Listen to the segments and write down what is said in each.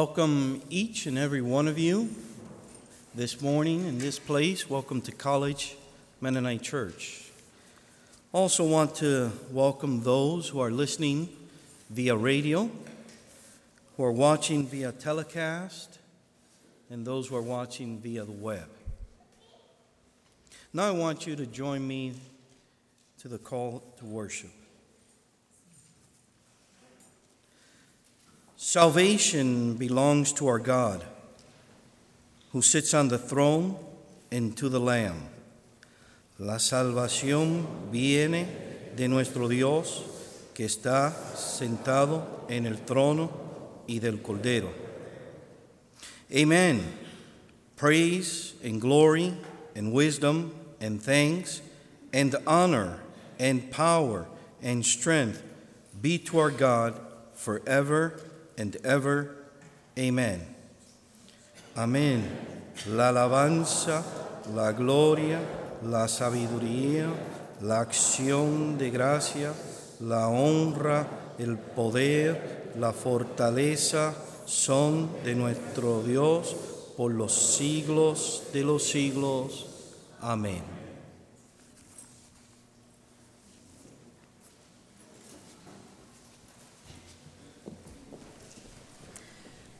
Welcome each and every one of you this morning in this place. Welcome to College Mennonite Church. I also want to welcome those who are listening via radio, who are watching via telecast, and those who are watching via the web. Now I want you to join me to the call to worship. Salvation belongs to our God, who sits on the throne and to the Lamb. La salvación viene de nuestro Dios, que está sentado en el trono y del Cordero. Amen. Praise and glory and wisdom and thanks and honor and power and strength be to our God forever and ever. Amen. Amén. La alabanza, la gloria, la sabiduría, la acción de gracia, la honra, el poder, la fortaleza son de nuestro Dios por los siglos de los siglos. Amén.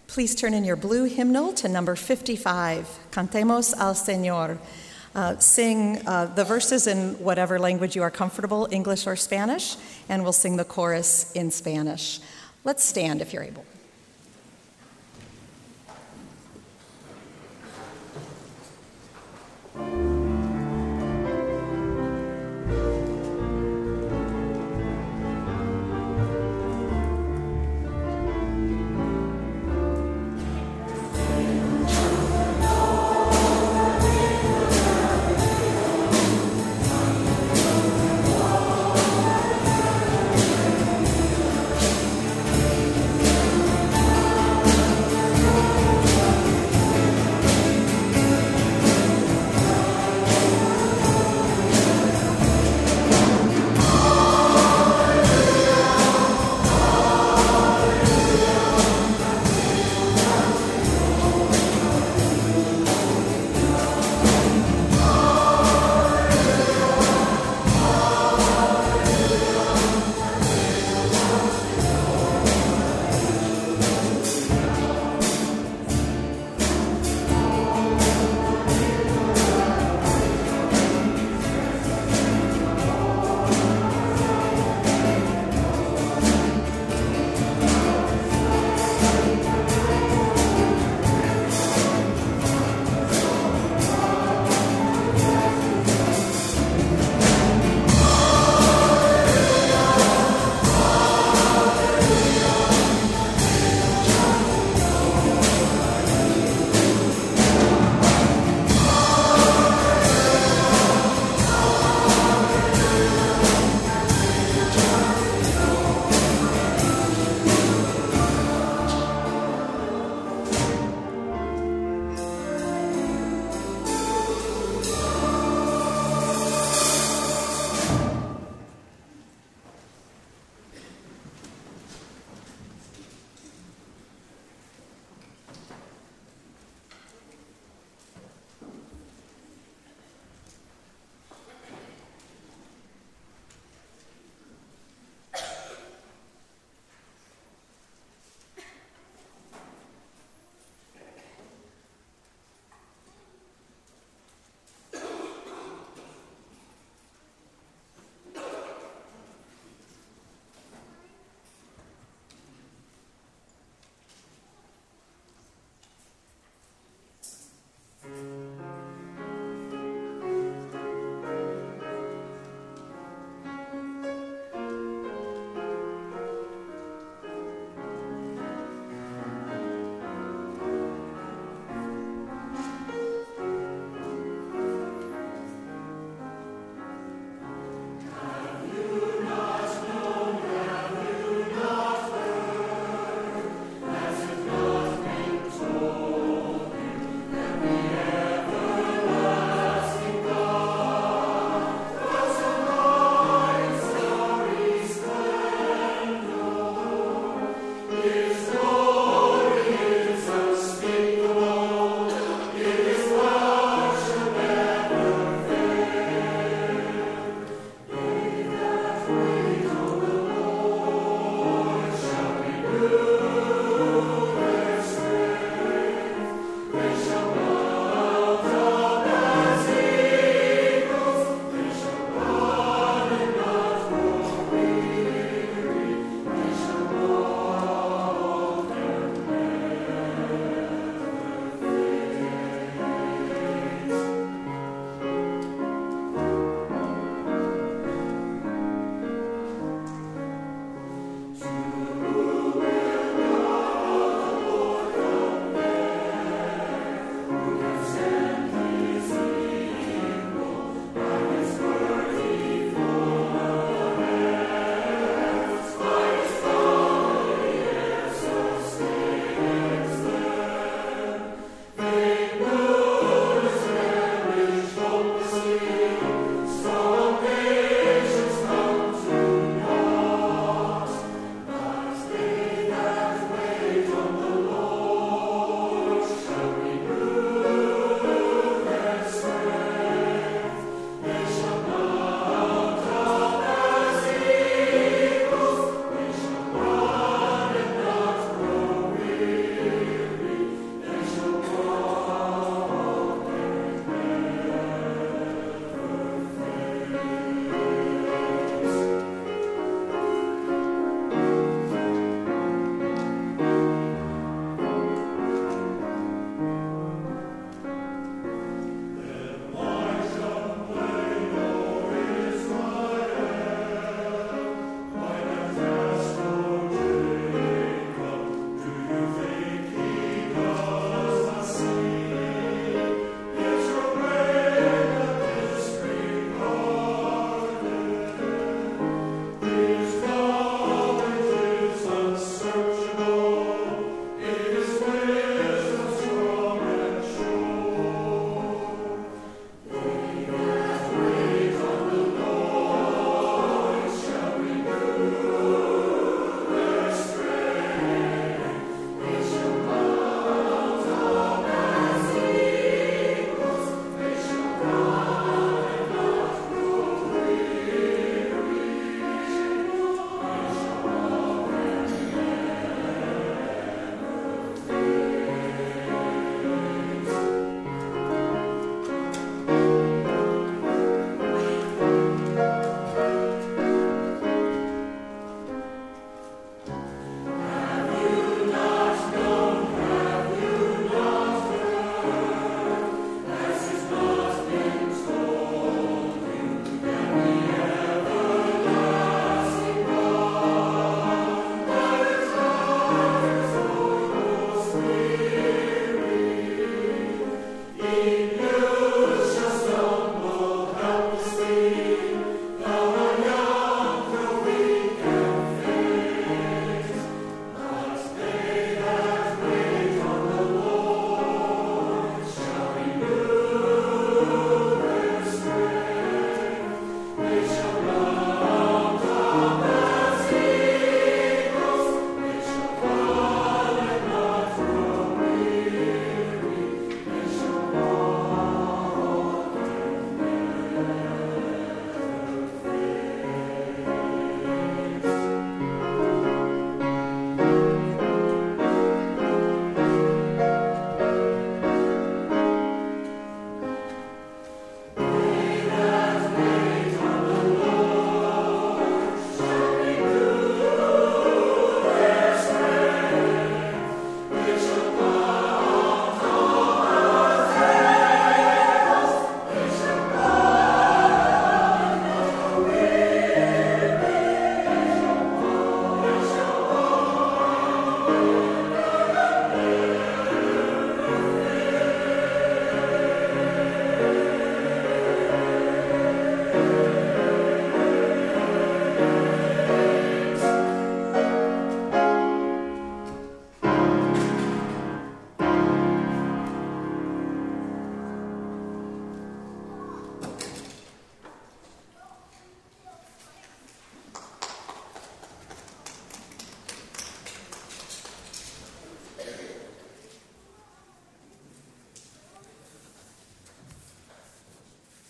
Please turn in your blue hymnal to number 55. Cantemos al Señor. Uh, sing uh, the verses in whatever language you are comfortable, English or Spanish, and we'll sing the chorus in Spanish. Let's stand if you're able.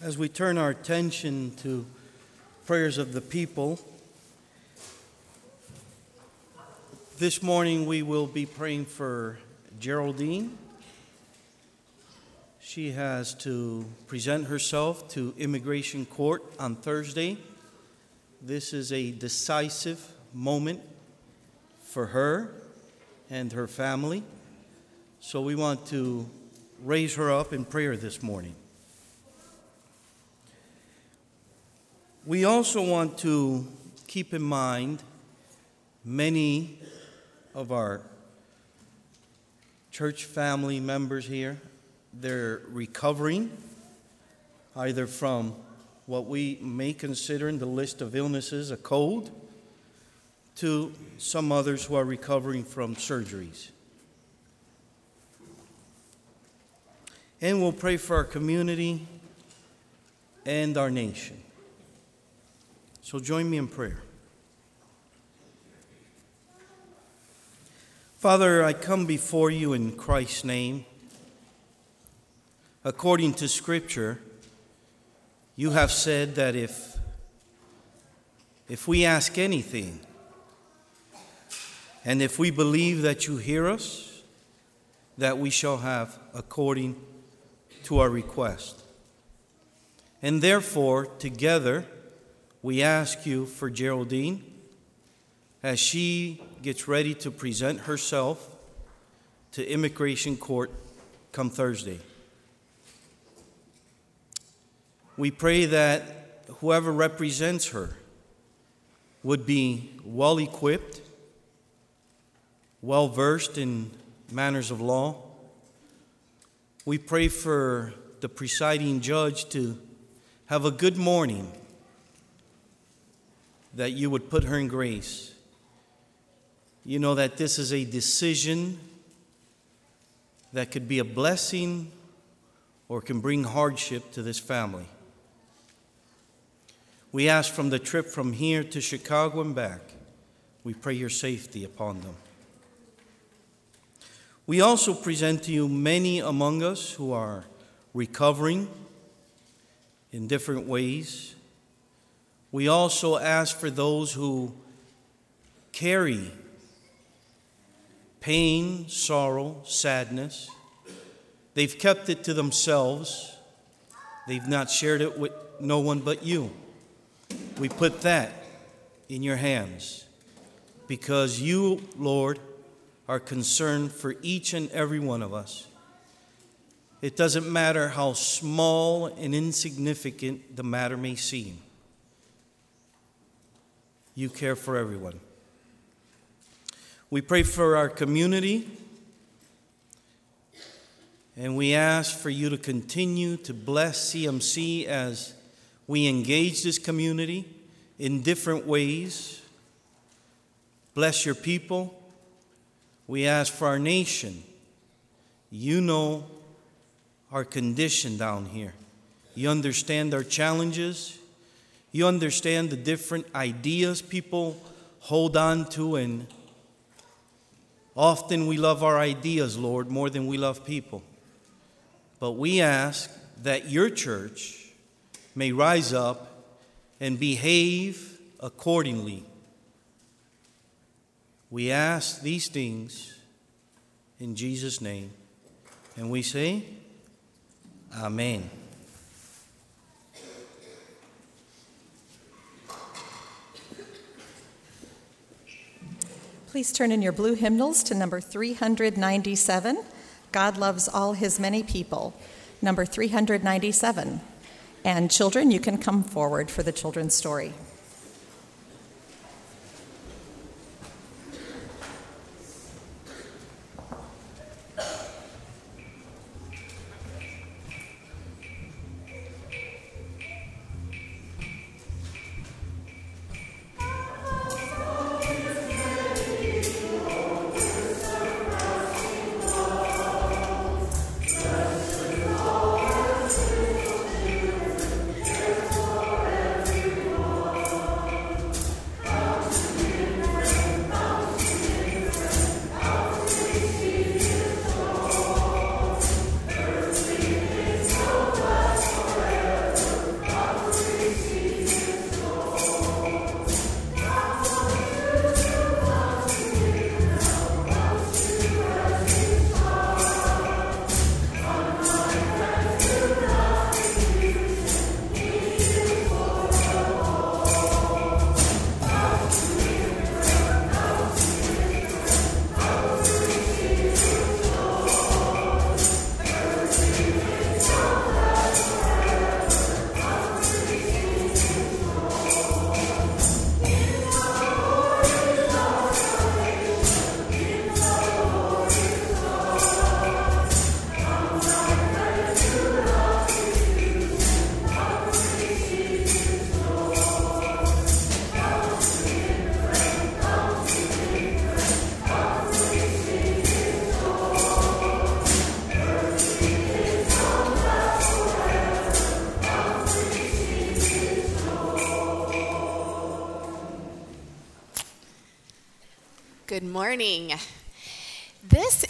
As we turn our attention to prayers of the people, this morning we will be praying for Geraldine. She has to present herself to immigration court on Thursday. This is a decisive moment for her and her family. So we want to raise her up in prayer this morning. We also want to keep in mind many of our church family members here. They're recovering either from what we may consider in the list of illnesses a cold to some others who are recovering from surgeries. And we'll pray for our community and our nation. So join me in prayer. Father, I come before you in Christ's name. According to Scripture, you have said that if, if we ask anything, and if we believe that you hear us, that we shall have according to our request. And therefore, together, we ask you for Geraldine as she gets ready to present herself to immigration court come Thursday. We pray that whoever represents her would be well equipped, well versed in manners of law. We pray for the presiding judge to have a good morning that you would put her in grace. You know that this is a decision that could be a blessing or can bring hardship to this family. We ask from the trip from here to Chicago and back, we pray your safety upon them. We also present to you many among us who are recovering in different ways. We also ask for those who carry pain, sorrow, sadness. They've kept it to themselves, they've not shared it with no one but you. We put that in your hands because you, Lord, are concerned for each and every one of us. It doesn't matter how small and insignificant the matter may seem. You care for everyone. We pray for our community, and we ask for you to continue to bless CMC as we engage this community in different ways. Bless your people. We ask for our nation. You know our condition down here. You understand our challenges. You understand the different ideas people hold on to, and often we love our ideas, Lord, more than we love people. But we ask that your church may rise up and behave accordingly. We ask these things in Jesus' name, and we say, Amen. Please turn in your blue hymnals to number 397. God loves all his many people. Number 397. And children, you can come forward for the children's story.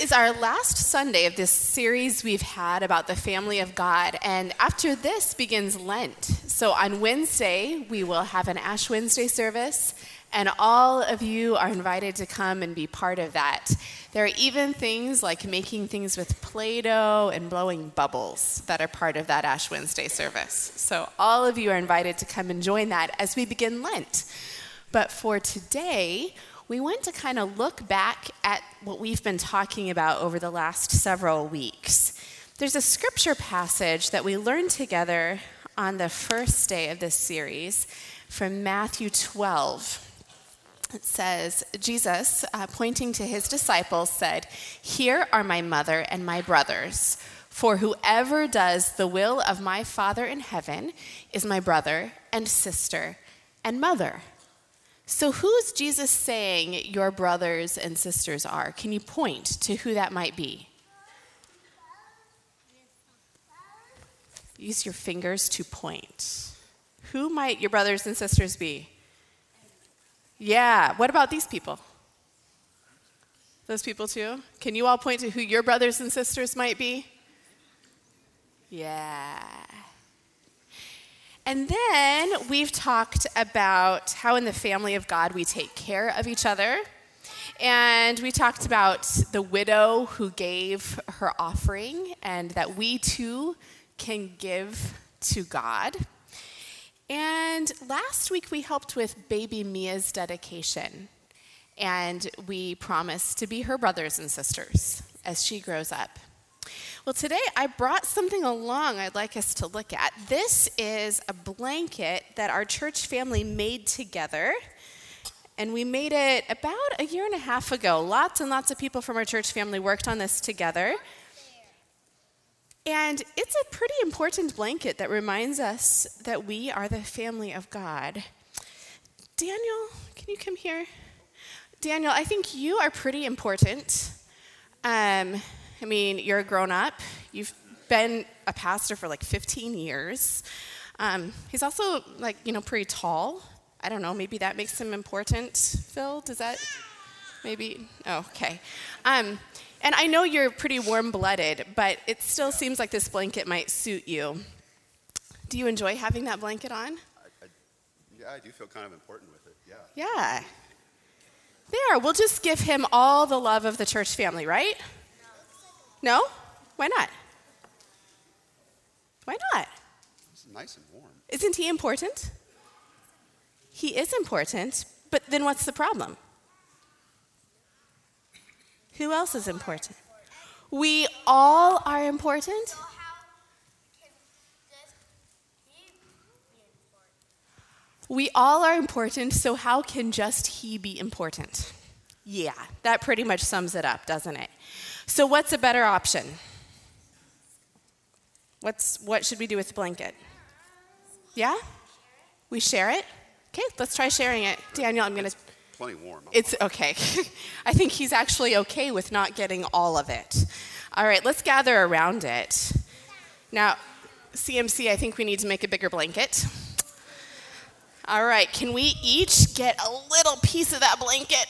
Is our last Sunday of this series we've had about the family of God. And after this begins Lent. So on Wednesday, we will have an Ash Wednesday service, and all of you are invited to come and be part of that. There are even things like making things with Play Doh and blowing bubbles that are part of that Ash Wednesday service. So all of you are invited to come and join that as we begin Lent. But for today, we want to kind of look back at what we've been talking about over the last several weeks. There's a scripture passage that we learned together on the first day of this series from Matthew 12. It says, Jesus, uh, pointing to his disciples, said, Here are my mother and my brothers. For whoever does the will of my Father in heaven is my brother and sister and mother. So, who's Jesus saying your brothers and sisters are? Can you point to who that might be? Use your fingers to point. Who might your brothers and sisters be? Yeah, what about these people? Those people too? Can you all point to who your brothers and sisters might be? Yeah. And then we've talked about how in the family of God we take care of each other. And we talked about the widow who gave her offering and that we too can give to God. And last week we helped with baby Mia's dedication. And we promised to be her brothers and sisters as she grows up. Well, today I brought something along I'd like us to look at. This is a blanket that our church family made together. And we made it about a year and a half ago. Lots and lots of people from our church family worked on this together. And it's a pretty important blanket that reminds us that we are the family of God. Daniel, can you come here? Daniel, I think you are pretty important. Um, I mean, you're a grown up, you've been a pastor for like 15 years. Um, he's also, like, you know, pretty tall. I don't know, maybe that makes him important. Phil, does that maybe? Oh, okay. Um, and I know you're pretty warm blooded, but it still seems like this blanket might suit you. Do you enjoy having that blanket on? I, I, yeah, I do feel kind of important with it. Yeah. Yeah. There, we'll just give him all the love of the church family, right? No? Why not? Why not? It's nice and warm. Isn't he important? He is important, but then what's the problem? Who else is important? We all are important. We all are important, so how can just he be important? Yeah, that pretty much sums it up, doesn't it? So, what's a better option? What's, what should we do with the blanket? Yeah? We share it? Okay, let's try sharing it. Daniel, I'm going to. Plenty warm. It's okay. I think he's actually okay with not getting all of it. All right, let's gather around it. Now, CMC, I think we need to make a bigger blanket. All right, can we each get a little piece of that blanket?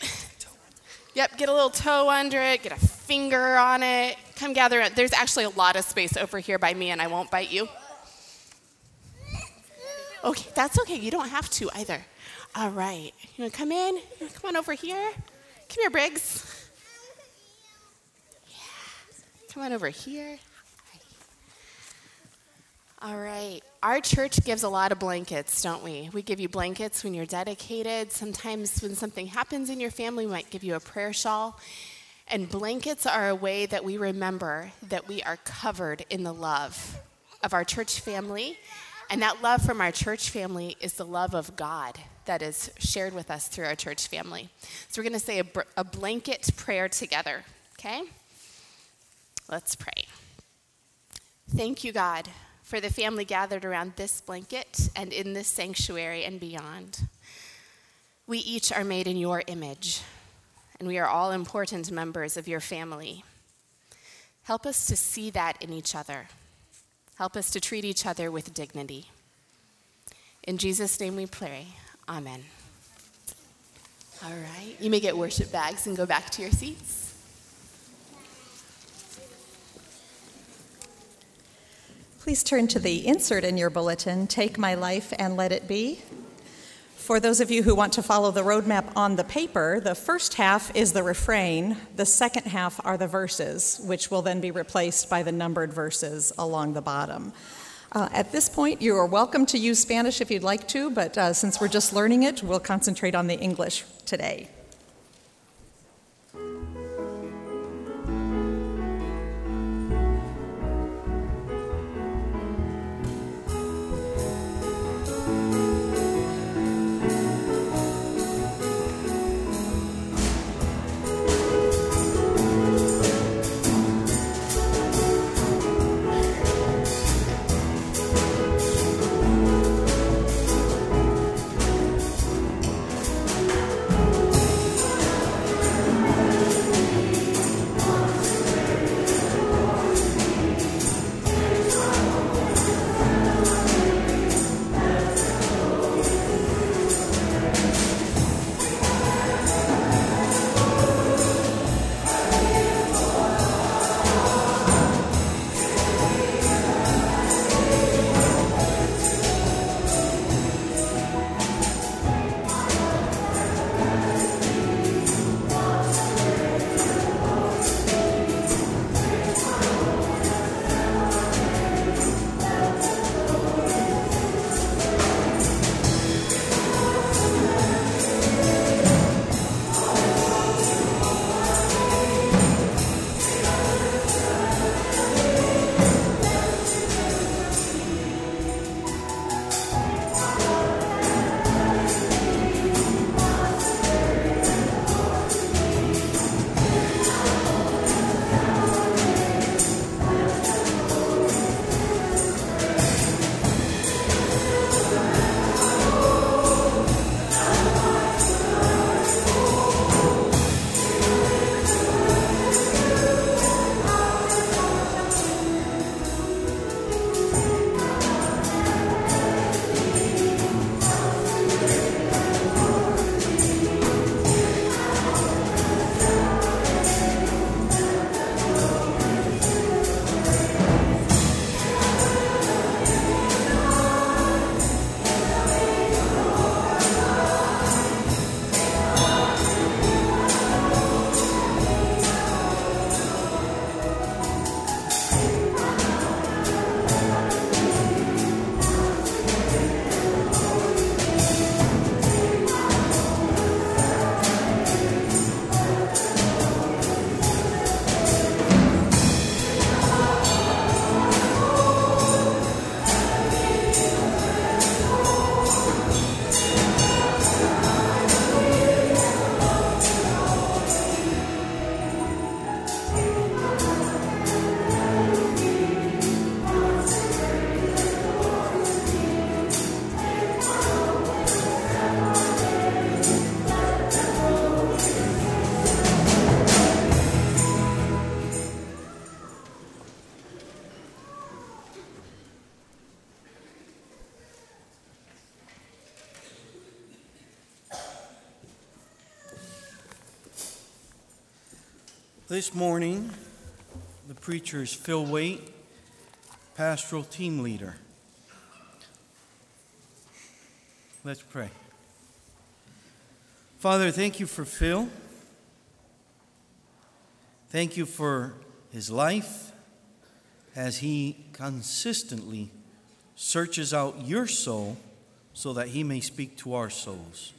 Yep, get a little toe under it, get a finger on it. Come gather it. There's actually a lot of space over here by me, and I won't bite you. Okay, that's okay. You don't have to either. All right. You want to come in? Come on over here? Come here, Briggs. Yeah. Come on over here. All right. Our church gives a lot of blankets, don't we? We give you blankets when you're dedicated. Sometimes when something happens in your family, we might give you a prayer shawl. And blankets are a way that we remember that we are covered in the love of our church family. And that love from our church family is the love of God that is shared with us through our church family. So we're going to say a, a blanket prayer together, okay? Let's pray. Thank you, God, for the family gathered around this blanket and in this sanctuary and beyond. We each are made in your image, and we are all important members of your family. Help us to see that in each other. Help us to treat each other with dignity. In Jesus' name we pray. Amen. All right, you may get worship bags and go back to your seats. Please turn to the insert in your bulletin, Take My Life and Let It Be. For those of you who want to follow the roadmap on the paper, the first half is the refrain, the second half are the verses, which will then be replaced by the numbered verses along the bottom. Uh, at this point, you are welcome to use Spanish if you'd like to, but uh, since we're just learning it, we'll concentrate on the English today. This morning, the preacher is Phil Waite, pastoral team leader. Let's pray. Father, thank you for Phil. Thank you for his life as he consistently searches out your soul so that he may speak to our souls.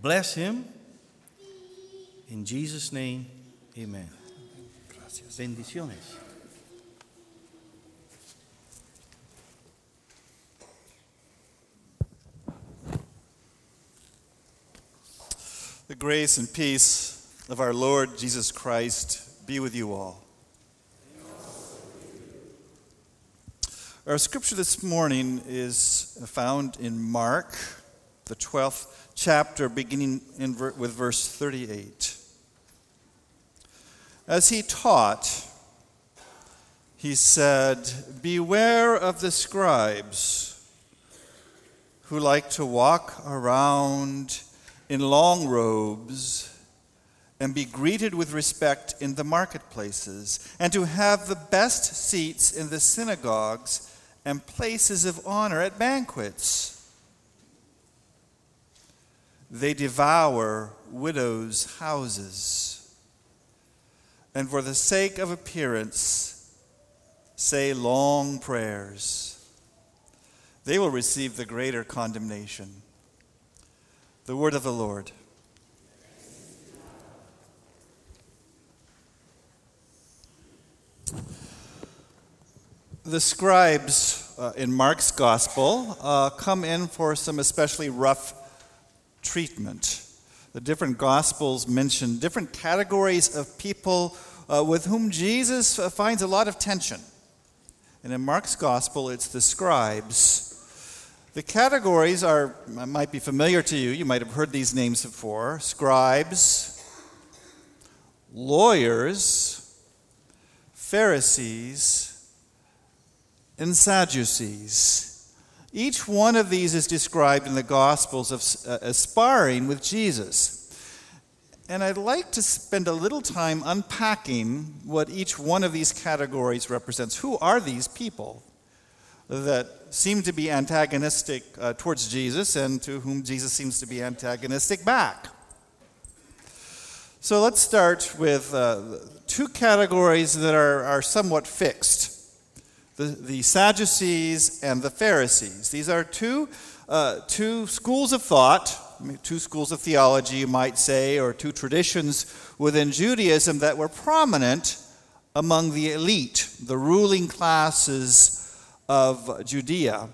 Bless him. In Jesus' name, amen. Bendiciones. The grace and peace of our Lord Jesus Christ be with you all. Our scripture this morning is found in Mark, the 12th chapter, beginning in with verse 38. As he taught, he said, Beware of the scribes who like to walk around in long robes and be greeted with respect in the marketplaces, and to have the best seats in the synagogues and places of honor at banquets. They devour widows' houses, and for the sake of appearance, say long prayers. They will receive the greater condemnation. The word of the Lord. The scribes uh, in Mark's gospel uh, come in for some especially rough treatment. The different gospels mention different categories of people uh, with whom Jesus uh, finds a lot of tension. And in Mark's gospel, it's the scribes. The categories are might be familiar to you. You might have heard these names before: scribes, lawyers, Pharisees, and Sadducees. Each one of these is described in the Gospels of uh, aspiring with Jesus. And I'd like to spend a little time unpacking what each one of these categories represents. Who are these people that seem to be antagonistic uh, towards Jesus and to whom Jesus seems to be antagonistic back? So let's start with uh, two categories that are, are somewhat fixed the, the Sadducees and the Pharisees. These are two, uh, two schools of thought, two schools of theology, you might say, or two traditions within Judaism that were prominent among the elite, the ruling classes of Judea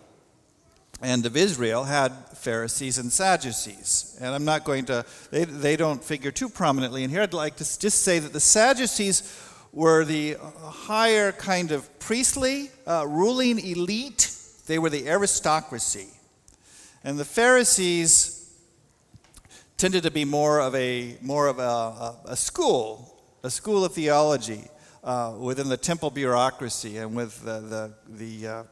and of Israel had Pharisees and Sadducees. And I'm not going to, they, they don't figure too prominently in here. I'd like to just say that the Sadducees were the higher kind of priestly uh, ruling elite, they were the aristocracy. And the Pharisees tended to be more of a, more of a, a, school, a school of theology uh, within the temple bureaucracy and with the, the, the, uh,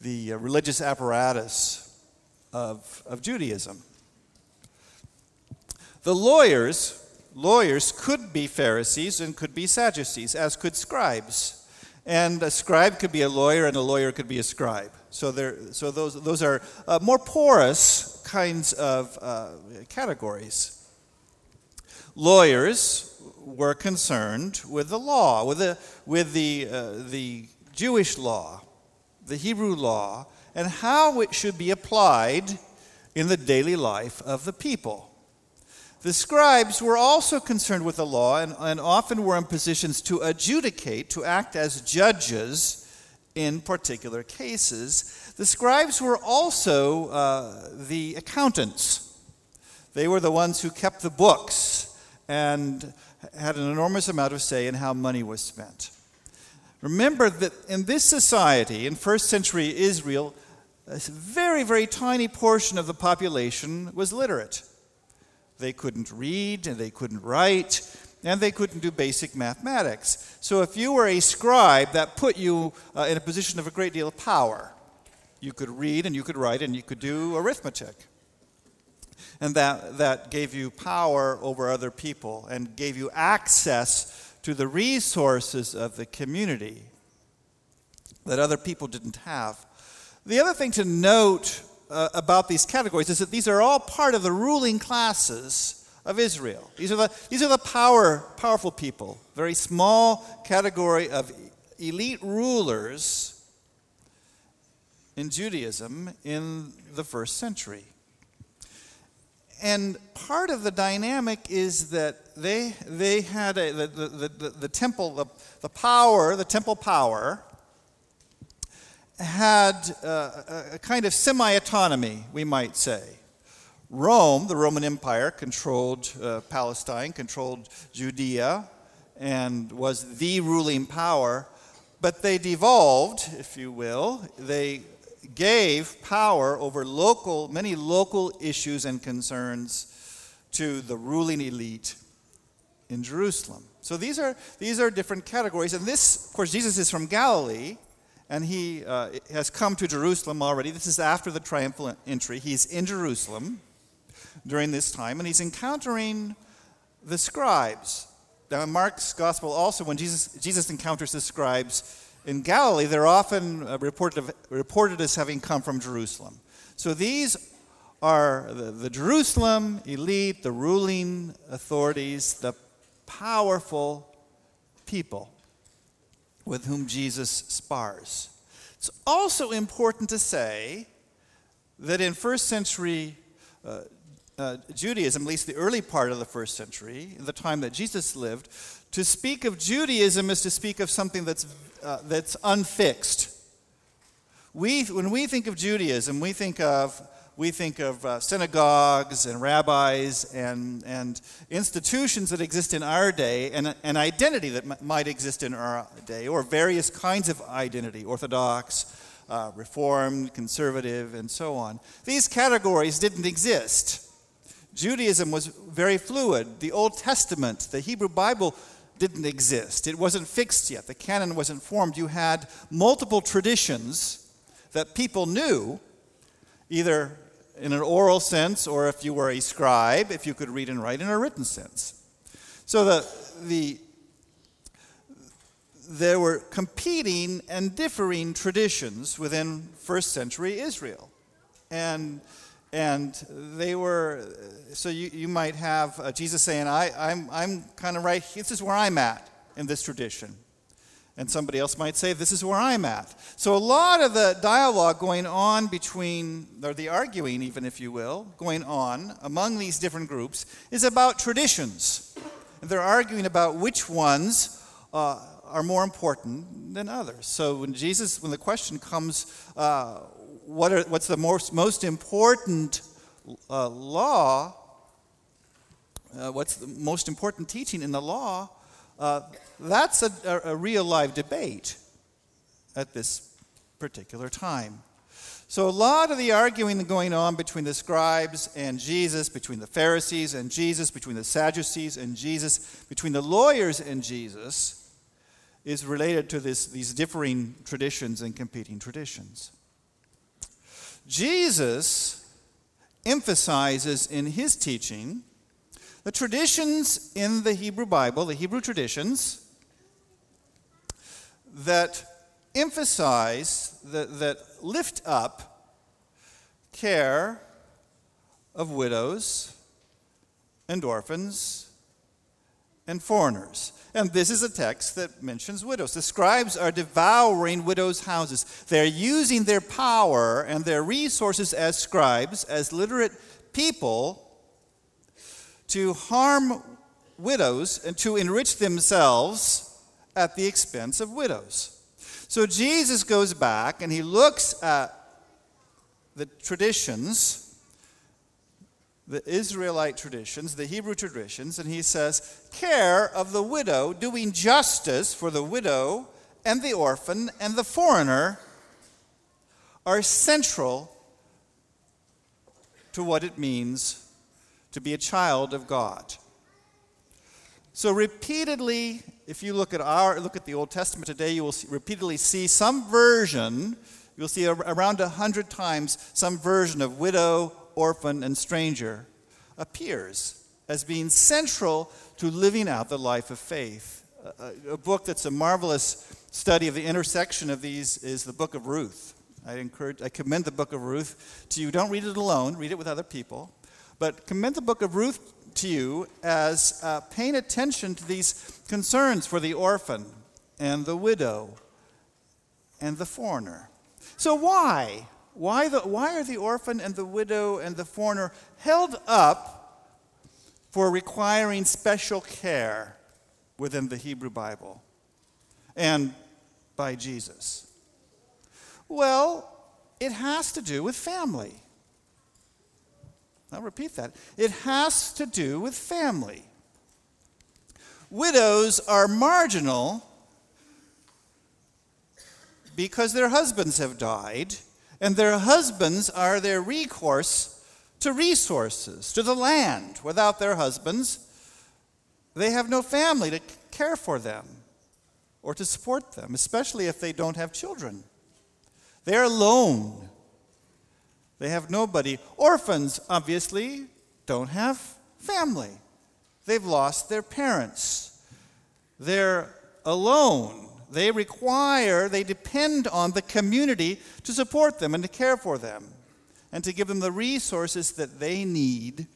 the religious apparatus of, of Judaism. The lawyers lawyers could be Pharisees and could be Sadducees, as could scribes. And a scribe could be a lawyer, and a lawyer could be a scribe. So, there, so those, those are uh, more porous kinds of uh, categories. Lawyers were concerned with the law, with the, with the, uh, the Jewish law, the Hebrew law, and how it should be applied in the daily life of the people. The scribes were also concerned with the law and, and, often were in positions to adjudicate, to act as judges in particular cases. The scribes were also uh, the accountants, they were the ones who kept the books and had an enormous amount of say in how money was spent. Remember that in this society, in first century Israel, a very, very tiny portion of the population was literate. They couldn't read and they couldn't write and they couldn't do basic mathematics. So if you were a scribe, that put you uh, in a position of a great deal of power. You could read and you could write and you could do arithmetic. And that, that gave you power over other people and gave you access to the resources of the community that other people didn't have. The other thing to note uh, about these categories is that these are all part of the ruling classes of Israel. These are the, these are the power, powerful people, very small category of elite rulers in Judaism in the first century. And part of the dynamic is that they, they had a, the, the, the, the temple, the, the power, the temple power, had uh, a kind of semi autonomy, we might say. Rome, the Roman Empire, controlled uh, Palestine, controlled Judea, and was the ruling power. But they devolved, if you will, they gave power over local, many local issues and concerns to the ruling elite in Jerusalem. So these are, these are different categories. And this, of course, Jesus is from Galilee and he uh, has come to Jerusalem already. This is after the triumphal entry. He's in Jerusalem. During this time, and he's encountering the scribes. Now, in Mark's gospel, also, when Jesus, Jesus encounters the scribes in Galilee, they're often uh, reported, reported as having come from Jerusalem. So these are the, the Jerusalem elite, the ruling authorities, the powerful people with whom Jesus spars. It's also important to say that in first century uh, uh, Judaism, at least the early part of the first century, the time that Jesus lived, to speak of Judaism is to speak of something that's, uh, that's unfixed. We, when we think of Judaism, we think of, we think of uh, synagogues and rabbis and, and institutions that exist in our day and an identity that m- might exist in our day, or various kinds of identity Orthodox, uh, Reformed, Conservative, and so on. These categories didn't exist. Judaism was very fluid. The Old Testament, the Hebrew Bible, didn't exist. It wasn't fixed yet. The canon wasn't formed. You had multiple traditions that people knew, either in an oral sense or if you were a scribe, if you could read and write in a written sense. So the, the, there were competing and differing traditions within first century Israel. And, and they were, so you, you might have uh, Jesus saying, I, I'm, I'm kind of right, this is where I'm at in this tradition. And somebody else might say, This is where I'm at. So, a lot of the dialogue going on between, or the arguing, even if you will, going on among these different groups is about traditions. And they're arguing about which ones uh, are more important than others. So, when Jesus, when the question comes, uh, what are, what's the most, most important uh, law? Uh, what's the most important teaching in the law? Uh, that's a, a, real live debate at this particular time. So, a lot of the arguing going on between the scribes and Jesus, between the Pharisees and Jesus, between the Sadducees and Jesus, between the lawyers and Jesus, is related to this, these differing traditions and competing traditions. Jesus emphasizes in his teaching the traditions in the Hebrew Bible, the Hebrew traditions, that emphasize, that, that lift up care of widows and orphans and foreigners. And this is a text that mentions widows. The scribes are devouring widows' houses. They're using their power and their resources as scribes, as literate people, to harm widows and to enrich themselves at the expense of widows. So Jesus goes back and he looks at the traditions, the Israelite traditions, the Hebrew traditions, and he says, Care of the widow, doing justice for the widow and the orphan and the foreigner are central to what it means to be a child of God. So repeatedly, if you look at our look at the Old Testament today, you will see, repeatedly see some version. You'll see around a hundred times some version of widow, orphan, and stranger appears as being central to living out the life of faith. A, a book that's a marvelous study of the intersection of these is the Book of Ruth. I encourage, I commend the Book of Ruth to you. Don't read it alone; read it with other people. But commend the book of Ruth to you as uh, paying attention to these concerns for the orphan and the widow and the foreigner. So, why? Why, the, why are the orphan and the widow and the foreigner held up for requiring special care within the Hebrew Bible and by Jesus? Well, it has to do with family. I'll repeat that. It has to do with family. Widows are marginal because their husbands have died, and their husbands are their recourse to resources, to the land. Without their husbands, they have no family to care for them or to support them, especially if they don't have children. They're alone. They have nobody. Orphans, obviously, don't have family. They've lost their parents. They're alone. They require, they depend on the community to support them and to care for them and to give them the resources that they need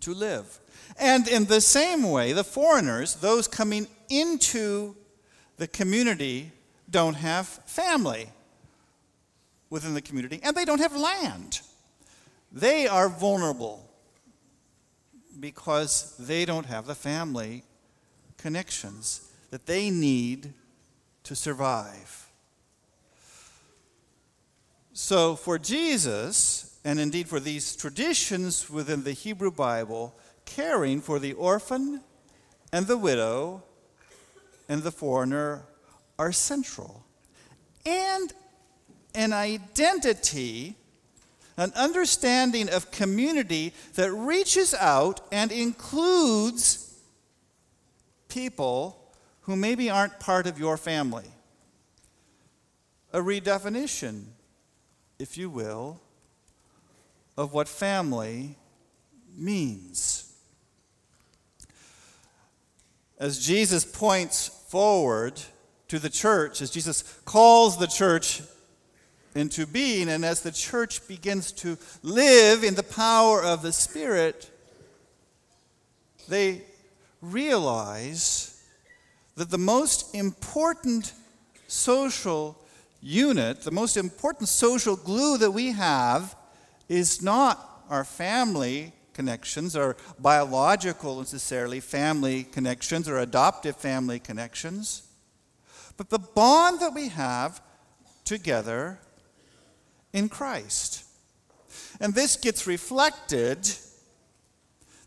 to live. And in the same way, the foreigners, those coming into the community, don't have family within the community and they don't have land. They are vulnerable because they don't have the family connections that they need to survive. So, for Jesus, and indeed for these traditions within the Hebrew Bible, caring for the orphan and the widow and the foreigner are central. And an identity, an understanding of community that reaches out and includes people who maybe aren't part of your family. A redefinition, if you will, of what family means. As Jesus points forward to the church, as Jesus calls the church into being, and as the church begins to live in the power of the Spirit, they realize that the most important social unit, the most important social glue that we have, is not our family connections or biological necessarily family connections or adoptive family connections, but the bond that we have together in Christ. And this gets reflected,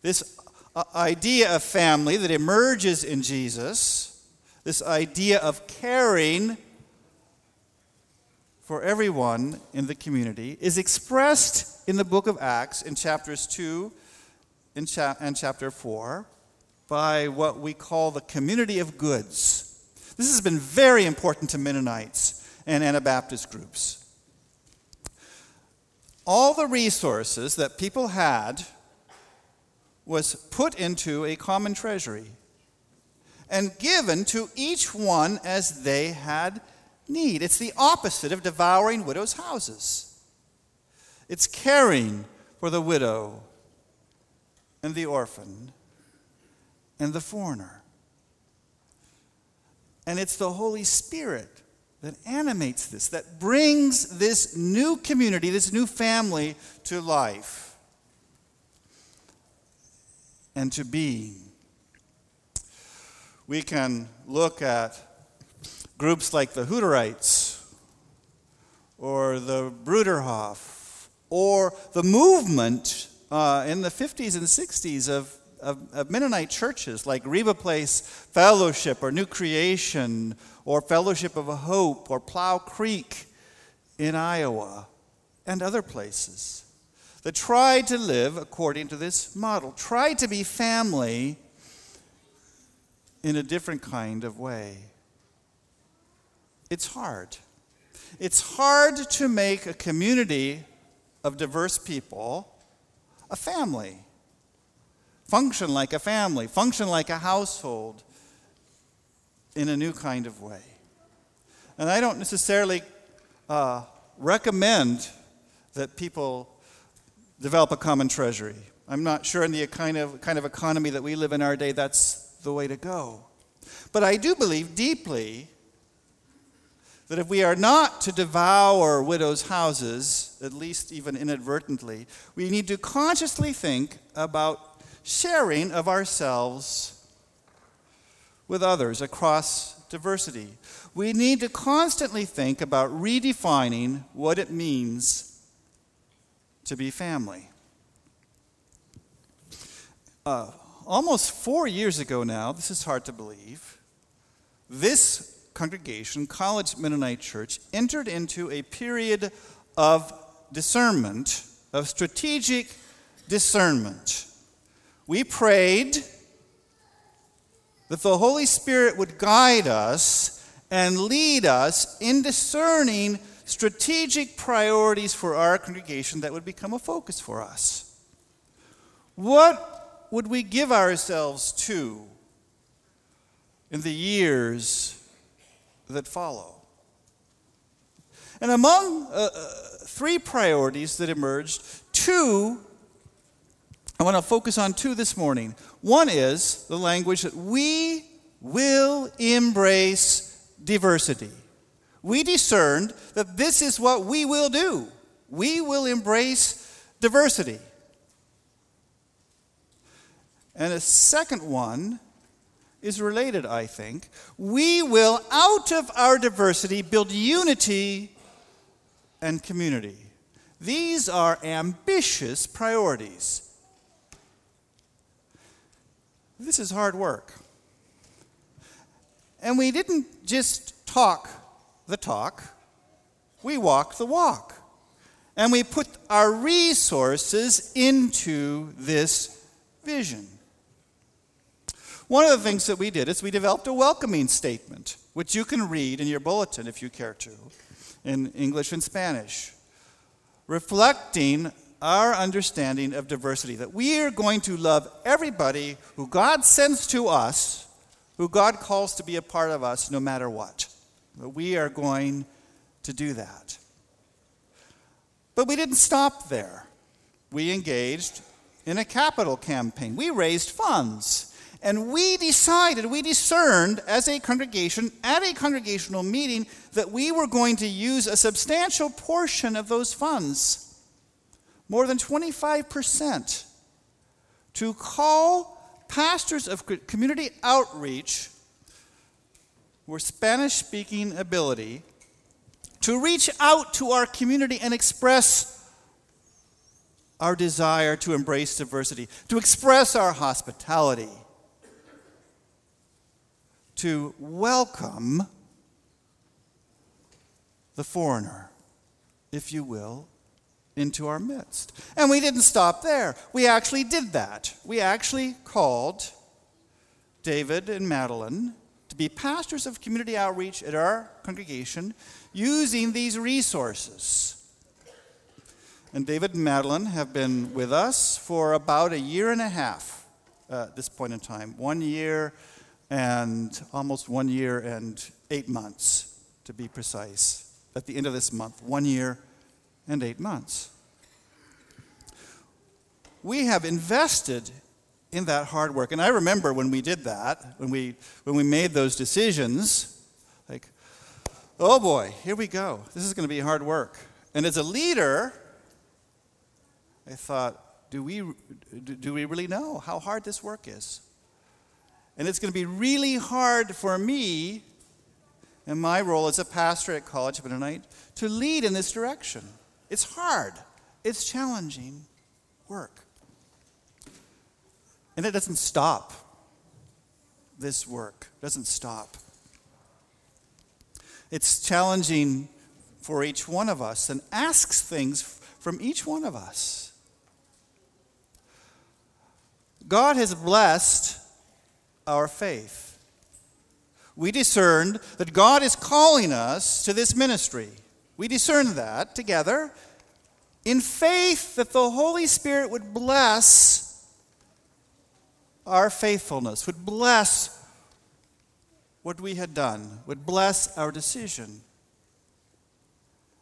this uh, idea of family that emerges in Jesus this idea of caring for everyone in the community is expressed in the book of Acts in chapters 2 and chapter 4 by what we call the community of goods. This has been very important to Mennonites and Anabaptist groups. All the resources that people had was put into a common treasury and given to each one as they had need. It's the opposite of devouring widows' houses. It's caring for the widow and the orphan and the foreigner. And it's the Holy Spirit that animates this, that brings this new community, this new family to life and to being we can look at groups like the Hutterites or the Bruderhof or the movement uh, in the 50s and 60s of, of, of, Mennonite churches like Reba Place Fellowship or New Creation or Fellowship of Hope or Plow Creek in Iowa and other places that tried to live according to this model, tried to be family in a different kind of way. It's hard. It's hard to make a community of diverse people a family. Function like a family, function like a household in a new kind of way. And I don't necessarily uh, recommend that people develop a common treasury. I'm not sure in the kind of, kind of economy that we live in our day that's the way to go. But I do believe deeply that if we are not to devour widows' houses, at least even inadvertently, we need to consciously think about sharing of ourselves with others across diversity. We need to constantly think about redefining what it means to be family. Uh, almost four years ago now, this is hard to believe, this congregation, College Mennonite Church, entered into a period of discernment, of strategic discernment. We prayed that the Holy Spirit would guide us and lead us in discerning strategic priorities for our congregation that would become a focus for us. What would we give ourselves to in the years that follow? And among uh, uh, three priorities that emerged, two, I want to focus on two this morning. One is the language that we will embrace diversity. We discerned that this is what we will do. We will embrace diversity. And a second one is related, I think. We will, out of our diversity, build unity and community. These are ambitious priorities. This is hard work. And we didn't just talk the talk, we walk the walk. And we put our resources into this vision. One of the things that we did is we developed a welcoming statement, which you can read in your bulletin if you care to, in English and Spanish, reflecting our understanding of diversity that we are going to love everybody who God sends to us who God calls to be a part of us no matter what. But we are going to do that. But we didn't stop there. We engaged in a capital campaign. We raised funds. And we decided, we discerned as a congregation, at a congregational meeting, that we were going to use a substantial portion of those funds, more than 25%, to call pastors of community outreach with Spanish speaking ability to reach out to our community and express our desire to embrace diversity, to express our hospitality, to welcome the foreigner, if you will, into our midst. And we didn't stop there. We actually did that. We actually called David and Madeline to be pastors of community outreach at our congregation using these resources. And David and Madeline have been with us for about a year and a half uh, at this point in time. One year and almost one year and eight months, to be precise. At the end of this month, one year and eight months. We have invested in that hard work. And I remember when we did that, when we, when we made those decisions, like, oh boy, here we go. This is going to be hard work. And as a leader, I thought, do we, do we really know how hard this work is? And it's going to be really hard for me in my role as a pastor at College of to lead in this direction. It's hard, it's challenging work. And it doesn't stop. This work doesn't stop. It's challenging for each one of us and asks things from each one of us. God has blessed our faith. We discerned that God is calling us to this ministry. We discerned that together in faith that the Holy Spirit would bless our faithfulness, would bless what we had done, would bless our decision.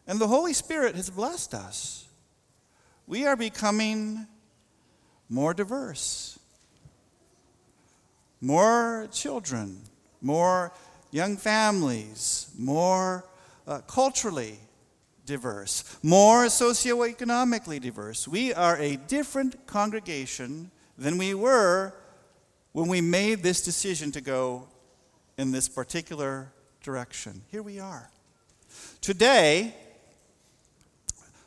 And the Holy Spirit has blessed us. We are becoming more diverse, more children, more young families, more uh, culturally diverse, more socioeconomically diverse. We are a different congregation than we were when we made this decision to go in this particular direction. Here we are. Today,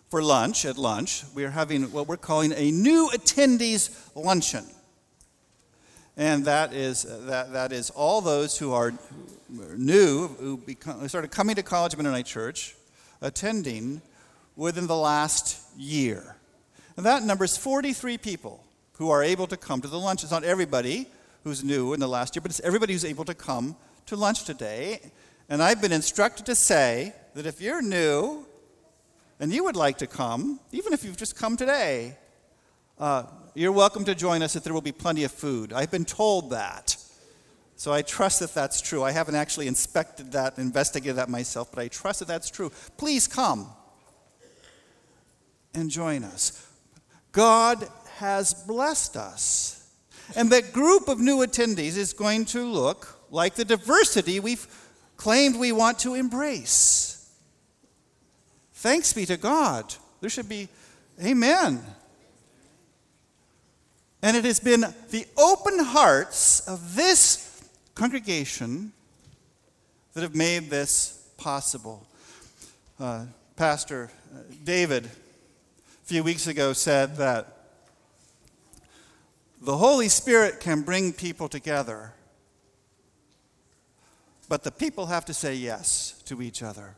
for lunch, at lunch, we are having what we're calling a new attendees luncheon. And that is, that, that is all those who are new, who, become, started coming to College Mennonite Church, attending within the last year. And that numbers 43 people who are able to come to the lunch. It's not everybody who's new in the last year, but it's everybody who's able to come to lunch today. And I've been instructed to say that if you're new and you would like to come, even if you've just come today, Uh, you're welcome to join us that there will be plenty of food. I've been told that. So I trust that that's true. I haven't actually inspected that, investigated that myself, but I trust that that's true. Please come and join us. God has blessed us. And that group of new attendees is going to look like the diversity we've claimed we want to embrace. Thanks be to God. There should be, amen. And it has been the open hearts of this congregation that have made this possible. Uh, Pastor uh, David, a few weeks ago, said that the Holy Spirit can bring people together, but the people have to say yes to each other.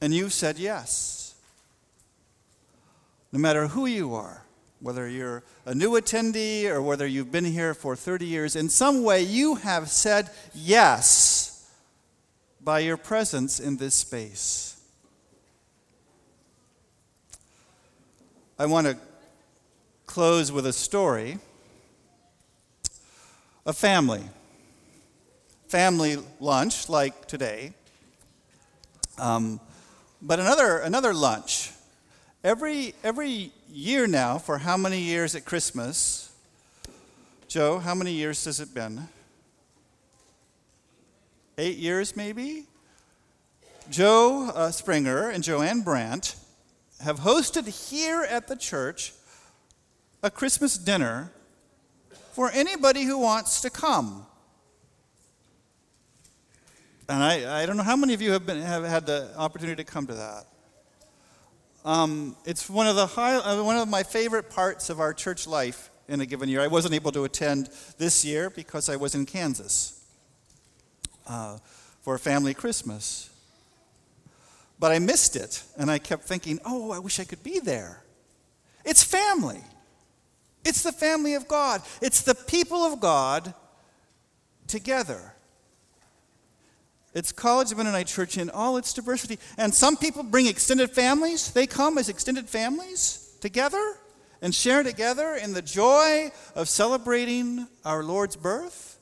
And you said yes. No matter who you are, whether you're a new attendee or whether you've been here for 30 years, in some way you have said yes by your presence in this space. I want to close with a story. A family. Family lunch, like today. Um, but another, another lunch. Every, every year now, for how many years at Christmas? Joe, how many years has it been? Eight years, maybe? Joe uh, Springer and Joanne Brandt have hosted here at the church a Christmas dinner for anybody who wants to come. And I, I don't know how many of you have, been, have had the opportunity to come to that. Um, it's one of, the high, uh, one of my favorite parts of our church life in a given year. I wasn't able to attend this year because I was in Kansas uh, for a family Christmas. But I missed it, and I kept thinking, oh, I wish I could be there. It's family. It's the family of God. It's the people of God together. It's College of Mennonite Church in all its diversity. And some people bring extended families. They come as extended families together and share together in the joy of celebrating our Lord's birth.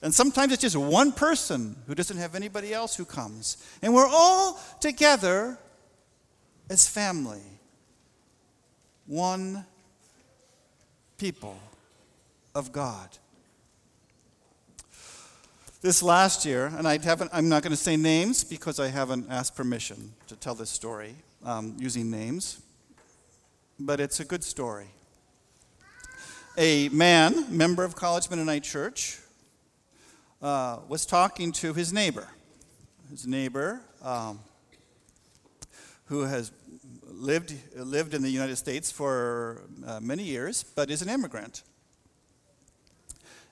And sometimes it's just one person who doesn't have anybody else who comes. And we're all together as family. One people of God. This last year, and I haven't, I'm not going to say names because I haven't asked permission to tell this story um, using names, but it's a good story. A man, member of College Mennonite Church, uh, was talking to his neighbor. His neighbor, um, who has lived, lived in the United States for uh, many years, but is an immigrant.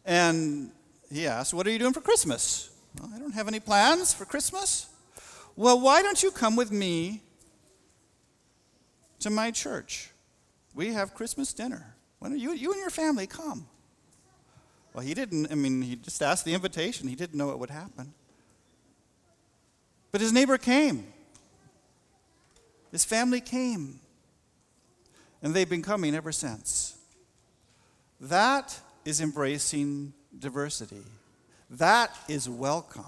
And he asked, What are you doing for Christmas? Well, I don't have any plans for Christmas. Well, why don't you come with me to my church? We have Christmas dinner. Why don't you, you and your family come? Well, he didn't, I mean, he just asked the invitation. He didn't know it would happen. But his neighbor came. His family came. And they've been coming ever since. That is embracing diversity. That is welcome.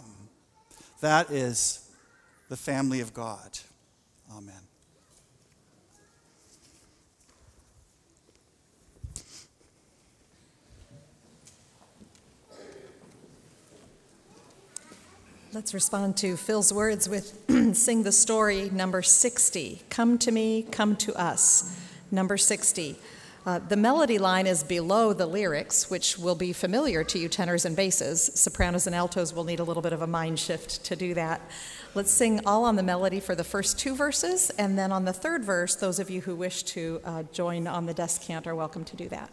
That is the family of God. Amen. Let's respond to Phil's words with Sing the Story, number 60. Come to me, come to us. Number 60. Uh, the melody line is below the lyrics, which will be familiar to you tenors and basses. Sopranos and altos will need a little bit of a mind shift to do that. Let's sing all on the melody for the first two verses, and then on the third verse, those of you who wish to uh, join on the descant are welcome to do that.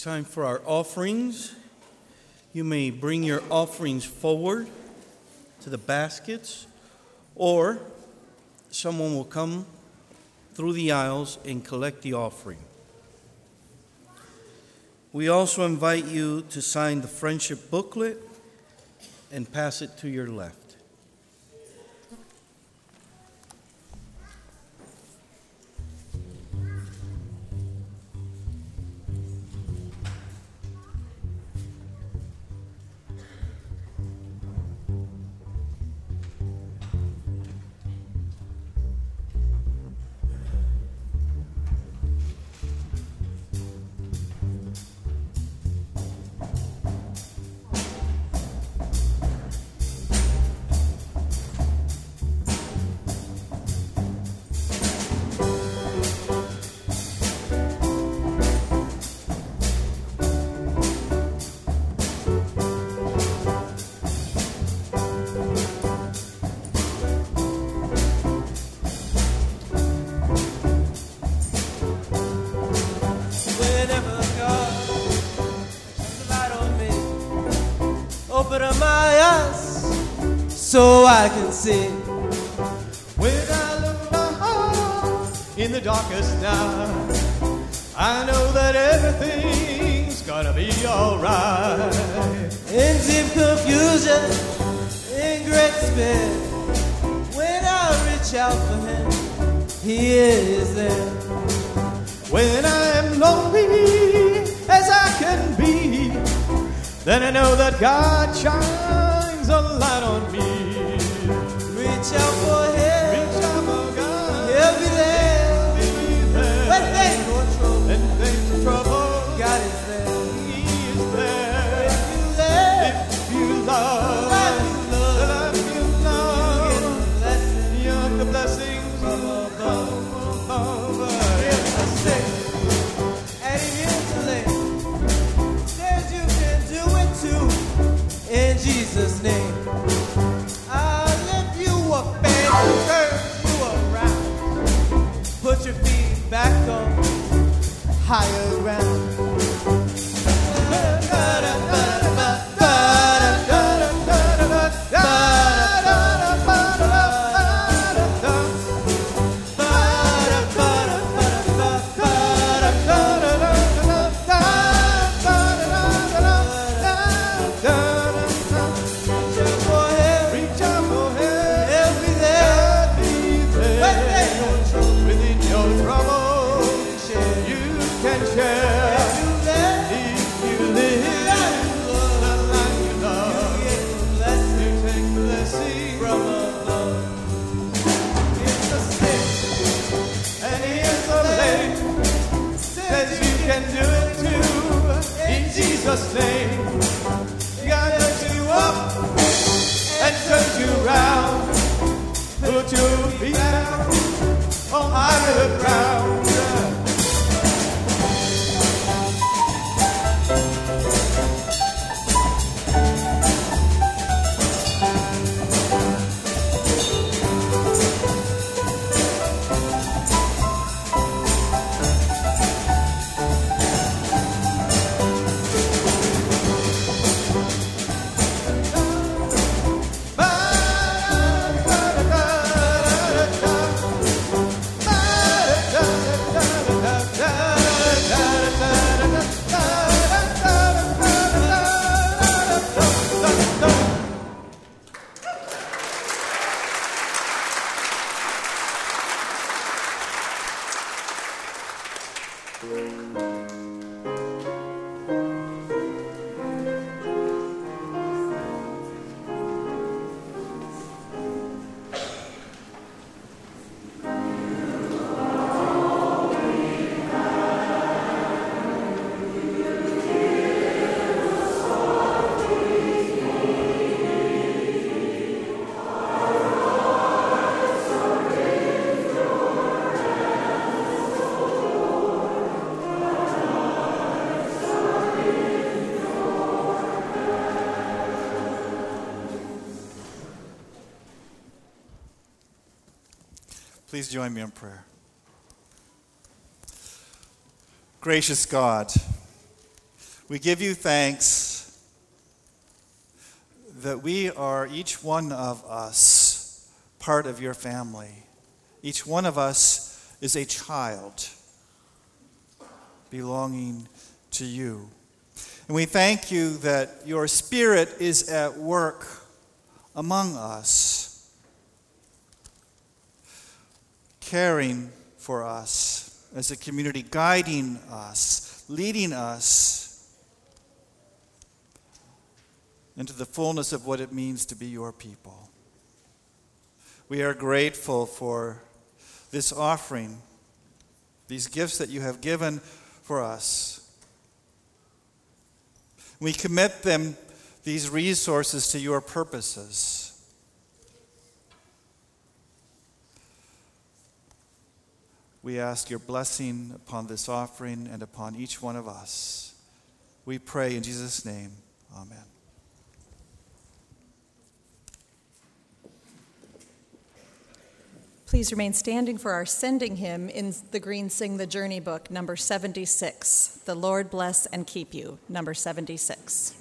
It's time for our offerings. You may bring your offerings forward to the baskets, or someone will come through the aisles and collect the offering. We also invite you to sign the friendship booklet and pass it to your left. When I reach out for him, he is there. When I am lonely as I can be, then I know that God shines. Please join me in prayer. Gracious God, we give you thanks that we are, each one of us, part of your family. Each one of us is a child belonging to you. And we thank you that your Spirit is at work among us caring for us as a community, guiding us, leading us into the fullness of what it means to be your people. We are grateful for this offering, these gifts that you have given for us. We commit them, these resources, to your purposes. We ask your blessing upon this offering and upon each one of us. We pray in Jesus' name. Amen. Please remain standing for our sending hymn in the Green Sing the Journey book, number 76. The Lord bless and keep you, number 76.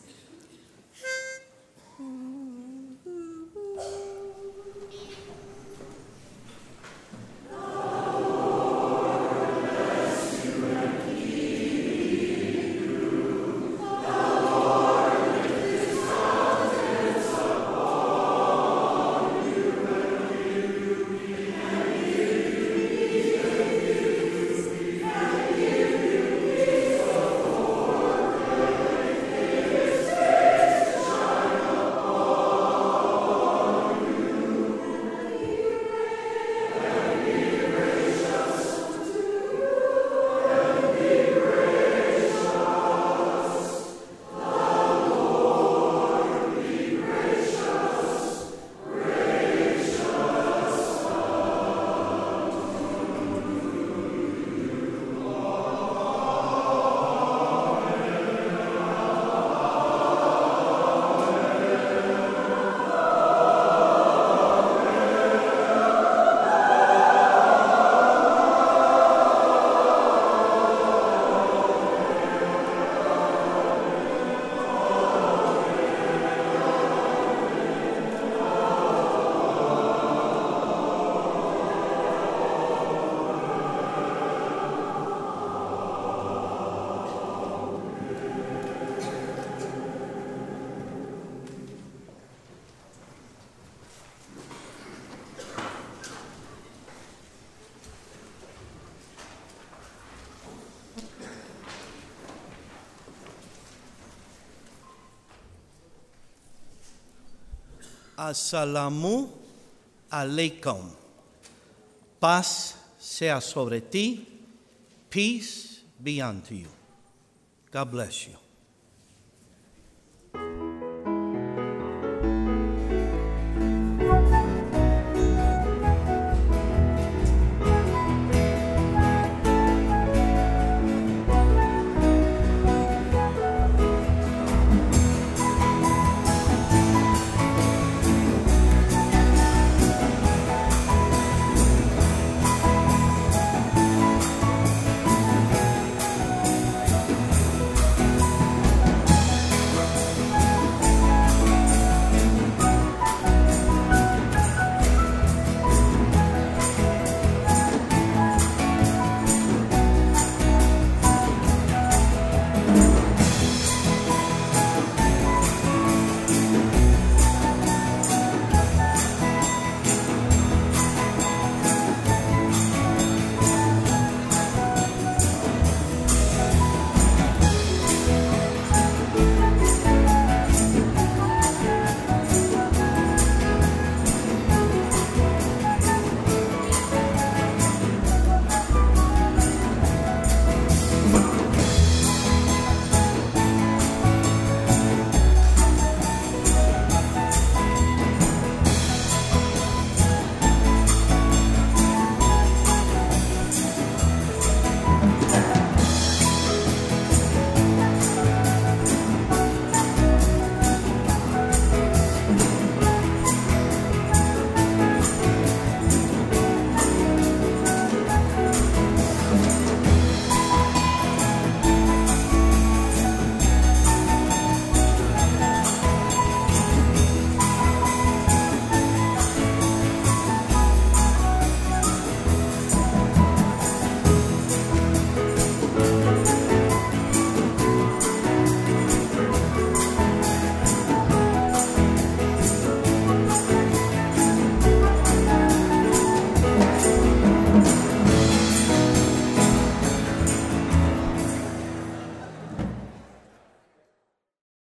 Asalamu alaikum. Paz sea sobre ti. Peace be unto you. God bless you.